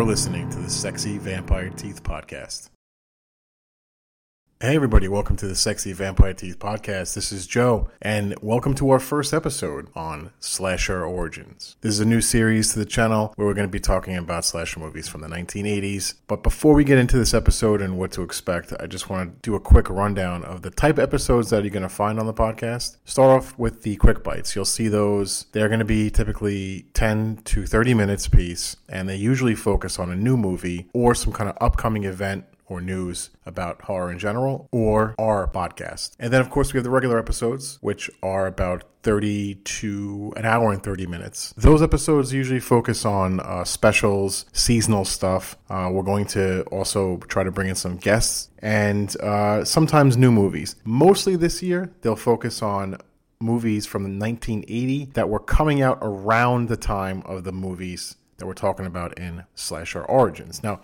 You're listening to the Sexy Vampire Teeth Podcast. Hey, everybody, welcome to the Sexy Vampire Teeth Podcast. This is Joe, and welcome to our first episode on Slasher Origins. This is a new series to the channel where we're going to be talking about slasher movies from the 1980s. But before we get into this episode and what to expect, I just want to do a quick rundown of the type episodes that you're going to find on the podcast. Start off with the quick bites. You'll see those. They're going to be typically 10 to 30 minutes a piece, and they usually focus on a new movie or some kind of upcoming event or news about horror in general or our podcast. And then, of course, we have the regular episodes, which are about 30 to an hour and 30 minutes. Those episodes usually focus on uh, specials, seasonal stuff. Uh, we're going to also try to bring in some guests and uh, sometimes new movies. Mostly this year, they'll focus on movies from 1980 that were coming out around the time of the movies that we're talking about in Slasher Origins. Now,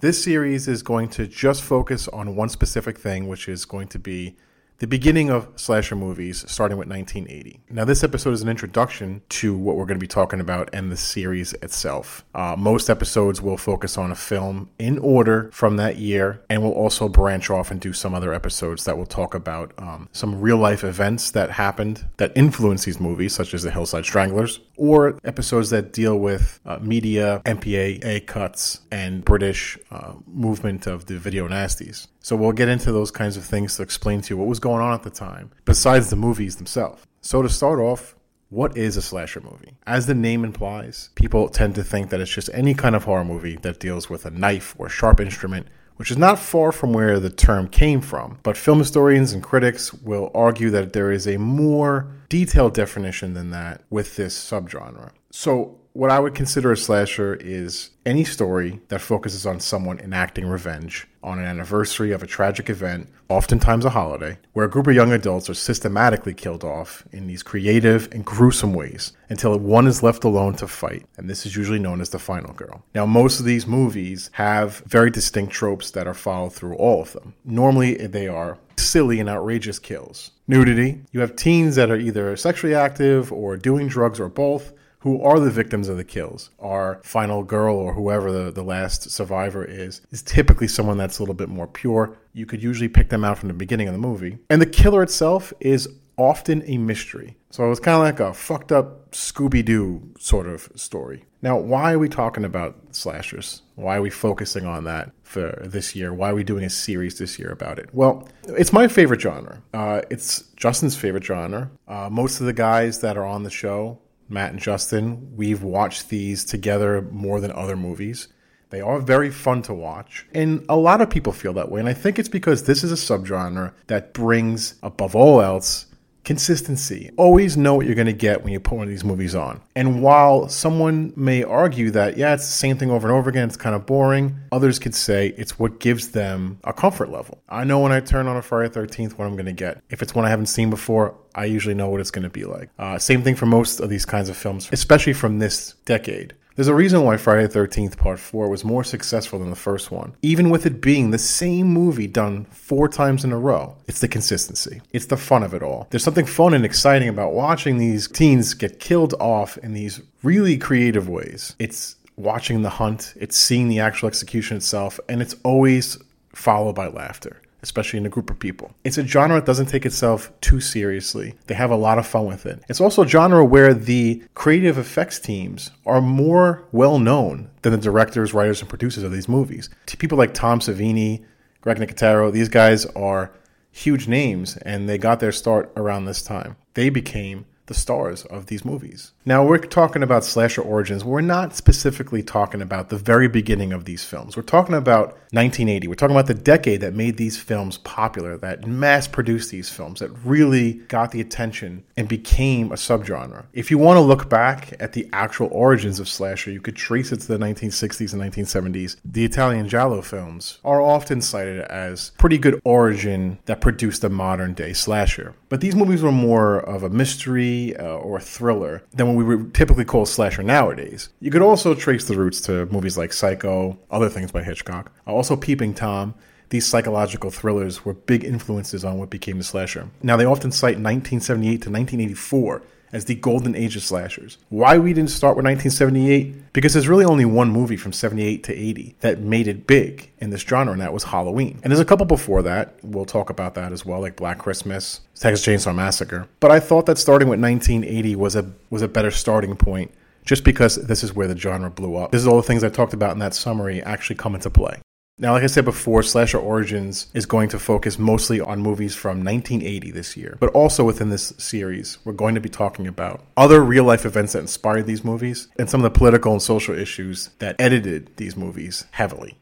this series is going to just focus on one specific thing, which is going to be the beginning of slasher movies, starting with 1980. Now, this episode is an introduction to what we're going to be talking about and the series itself. Uh, most episodes will focus on a film in order from that year, and we'll also branch off and do some other episodes that will talk about um, some real life events that happened that influence these movies, such as the Hillside Stranglers, or episodes that deal with uh, media, MPAA cuts, and British uh, movement of the video nasties. So we'll get into those kinds of things to explain to you what was going on at the time, besides the movies themselves. So to start off, what is a slasher movie? As the name implies, people tend to think that it's just any kind of horror movie that deals with a knife or sharp instrument, which is not far from where the term came from. But film historians and critics will argue that there is a more detailed definition than that with this subgenre. So what I would consider a slasher is any story that focuses on someone enacting revenge on an anniversary of a tragic event, oftentimes a holiday, where a group of young adults are systematically killed off in these creative and gruesome ways until one is left alone to fight. And this is usually known as the final girl. Now, most of these movies have very distinct tropes that are followed through all of them. Normally, they are silly and outrageous kills. Nudity. You have teens that are either sexually active or doing drugs or both who are the victims of the kills. Our final girl or whoever the, the last survivor is, is typically someone that's a little bit more pure. You could usually pick them out from the beginning of the movie. And the killer itself is often a mystery. So it's kind of like a fucked up Scooby Doo sort of story. Now, why are we talking about slashers? Why are we focusing on that for this year? Why are we doing a series this year about it? Well, it's my favorite genre. Uh, it's Justin's favorite genre. Uh, most of the guys that are on the show Matt and Justin, we've watched these together more than other movies. They are very fun to watch. And a lot of people feel that way. And I think it's because this is a subgenre that brings, above all else, consistency. Always know what you're going to get when you put one of these movies on. And while someone may argue that, yeah, it's the same thing over and over again, it's kind of boring, others could say it's what gives them a comfort level. I know when I turn on a Friday 13th what I'm going to get. If it's one I haven't seen before, I usually know what it's going to be like. Uh, same thing for most of these kinds of films, especially from this decade. There's a reason why Friday the 13th Part 4 was more successful than the first one, even with it being the same movie done four times in a row. It's the consistency, it's the fun of it all. There's something fun and exciting about watching these teens get killed off in these really creative ways. It's watching the hunt, it's seeing the actual execution itself, and it's always followed by laughter especially in a group of people. It's a genre that doesn't take itself too seriously. They have a lot of fun with it. It's also a genre where the creative effects teams are more well known than the directors, writers, and producers of these movies. People like Tom Savini, Greg Nicotero, these guys are huge names and they got their start around this time. They became the stars of these movies. Now, we're talking about slasher origins. We're not specifically talking about the very beginning of these films. We're talking about 1980. We're talking about the decade that made these films popular, that mass produced these films, that really got the attention and became a subgenre. If you want to look back at the actual origins of slasher, you could trace it to the 1960s and 1970s. The Italian Giallo films are often cited as pretty good origin that produced the modern day slasher. But these movies were more of a mystery uh, or thriller than what we would typically call slasher nowadays. You could also trace the roots to movies like Psycho, other things by Hitchcock, also Peeping Tom. These psychological thrillers were big influences on what became the slasher. Now, they often cite 1978 to 1984 as the golden age of slashers. Why we didn't start with 1978? Because there's really only one movie from 78 to 80 that made it big in this genre, and that was Halloween. And there's a couple before that. We'll talk about that as well, like Black Christmas, Texas Chainsaw Massacre. But I thought that starting with 1980 was a was a better starting point just because this is where the genre blew up. This is all the things I talked about in that summary actually come into play. Now, like I said before, Slasher Origins is going to focus mostly on movies from 1980 this year. But also within this series, we're going to be talking about other real life events that inspired these movies and some of the political and social issues that edited these movies heavily.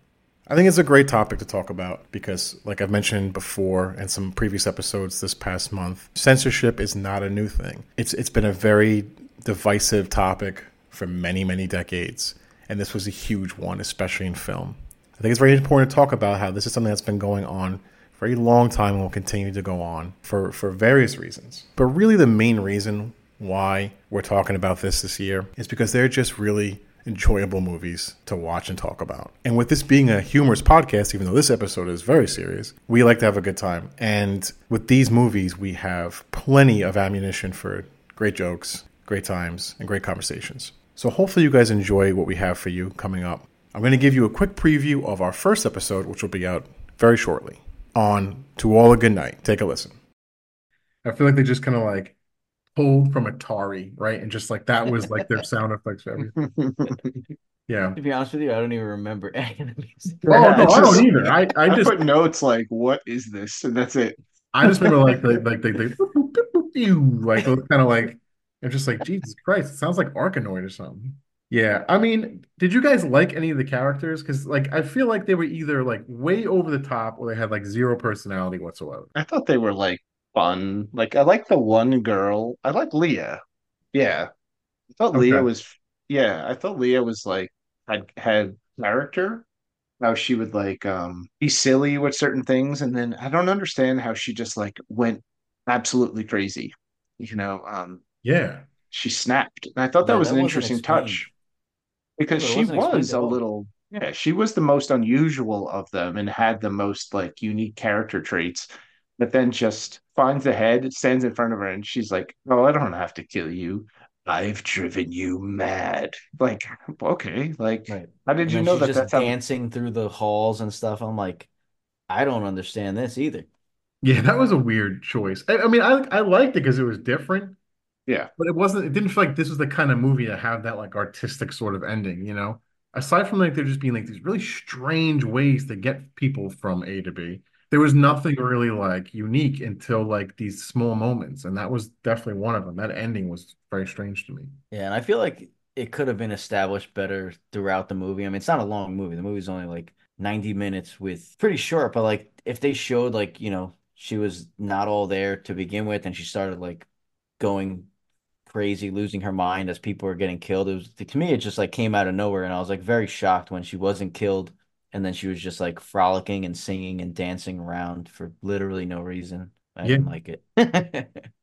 I think it's a great topic to talk about because, like I've mentioned before in some previous episodes this past month, censorship is not a new thing. It's it's been a very divisive topic for many, many decades, and this was a huge one, especially in film. I think it's very important to talk about how this is something that's been going on for a long time and will continue to go on for, for various reasons. But really, the main reason why we're talking about this this year is because they're just really enjoyable movies to watch and talk about. And with this being a humorous podcast, even though this episode is very serious, we like to have a good time. And with these movies, we have plenty of ammunition for great jokes, great times, and great conversations. So hopefully, you guys enjoy what we have for you coming up. I'm going to give you a quick preview of our first episode, which will be out very shortly. On To All a Good Night. Take a listen. I feel like they just kind of like pulled from Atari, right? And just like that was like their sound effects for everything. Yeah. To be honest with you, I don't even remember any of the music. Oh, no, I don't either. I, I I just put notes like, "What is this?" and that's it. I just remember like the like the, the like kind of like I'm just like Jesus Christ, it sounds like Arkanoid or something. Yeah, I mean, did you guys like any of the characters? Because like I feel like they were either like way over the top or they had like zero personality whatsoever. I thought they were like fun. Like I like the one girl. I like Leah. Yeah, I thought Leah was. Yeah, I thought Leah was like had had character. How she would like um be silly with certain things, and then I don't understand how she just like went absolutely crazy. You know, um, Yeah, she snapped, and I thought that Yeah, was that an interesting explained. touch because But she wasn't explained was at a little yeah she was the most unusual of them and had the most like unique character traits but then just finds the head stands in front of her and she's like oh i don't have to kill you i've driven you mad like okay like Right. how did And you know she's that just that's how dancing through the halls and stuff. I'm like, I don't understand this either. yeah, that was a weird choice. I, I mean, I I liked it because it was different, yeah but it wasn't. It didn't feel like this was the kind of movie to have that like artistic sort of ending. You know, aside from like there just being like these really strange ways to get people from A to B. There was nothing really like unique until like these small moments, and that was definitely one of them. That ending was very strange to me. Yeah, and I feel like it could have been established better throughout the movie. I mean, it's not a long movie. The movie's only like 90 minutes with pretty short, but like if they showed like, you know, she was not all there to begin with and she started like going crazy, losing her mind as people were getting killed. It was to me it just like came out of nowhere and I was like very shocked when she wasn't killed and then she was just like frolicking and singing and dancing around for literally no reason. I Yeah. didn't like it.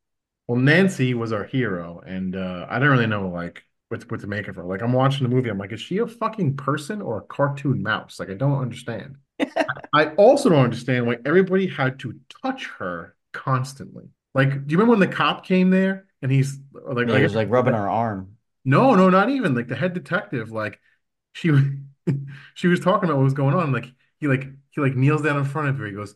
Well, Nancy was our hero, and uh, I didn't really know like what what to make of her. Like I'm watching the movie, I'm like, is she a fucking person or a cartoon mouse? Like I don't understand. I also don't understand why everybody had to touch her constantly. Like, do you remember when the cop came there and he's like, Yeah, he was like rubbing her arm. no, no, not even like the head detective. Like she she was talking about what was going on. Like he like he like kneels down in front of her. He goes,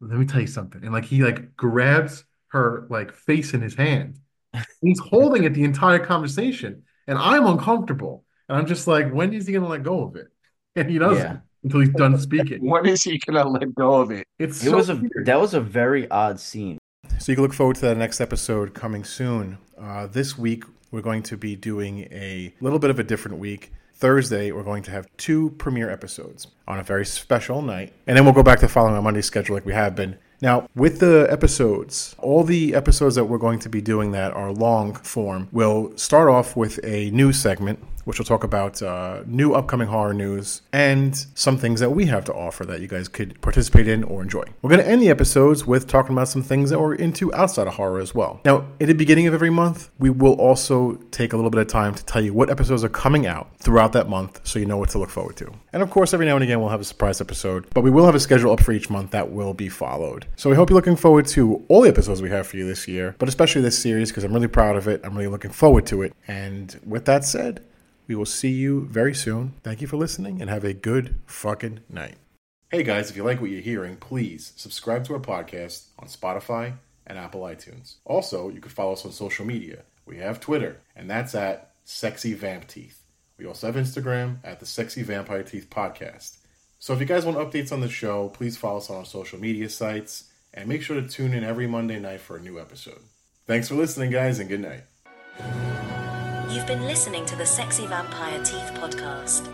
"Let me tell you something," and like he like grabs her like face in his hand. He's holding it the entire conversation, and I'm uncomfortable. And I'm just like, when is he gonna let go of it? And he doesn't Yeah. until he's done speaking. when is he gonna let go of it It's It so was a weird. that was a very odd scene. So you can look forward to that next episode coming soon. Uh, this week, we're going to be doing a little bit of a different week. Thursday, we're going to have two premiere episodes on a very special night. And then we'll go back to following our Monday schedule like we have been. Now, with the episodes, all the episodes that we're going to be doing that are long form will start off with a new segment which will talk about uh, new upcoming horror news and some things that we have to offer that you guys could participate in or enjoy. We're going to end the episodes with talking about some things that we're into outside of horror as well. Now, at the beginning of every month, we will also take a little bit of time to tell you what episodes are coming out throughout that month so you know what to look forward to. And of course, every now and again, we'll have a surprise episode, but we will have a schedule up for each month that will be followed. So we hope you're looking forward to all the episodes we have for you this year, but especially this series because I'm really proud of it. I'm really looking forward to it. And with that said, we will see you very soon. Thank you for listening and have a good fucking night. Hey guys, if you like what you're hearing, please subscribe to our podcast on Spotify and Apple iTunes. Also, you can follow us on social media. We have Twitter, and that's at Sexy Vamp Teeth. We also have Instagram at the Sexy Vampire Teeth Podcast. So if you guys want updates on the show, please follow us on our social media sites and make sure to tune in every Monday night for a new episode. Thanks for listening, guys, and good night. You've been listening to the Sexy Vampire Teeth podcast.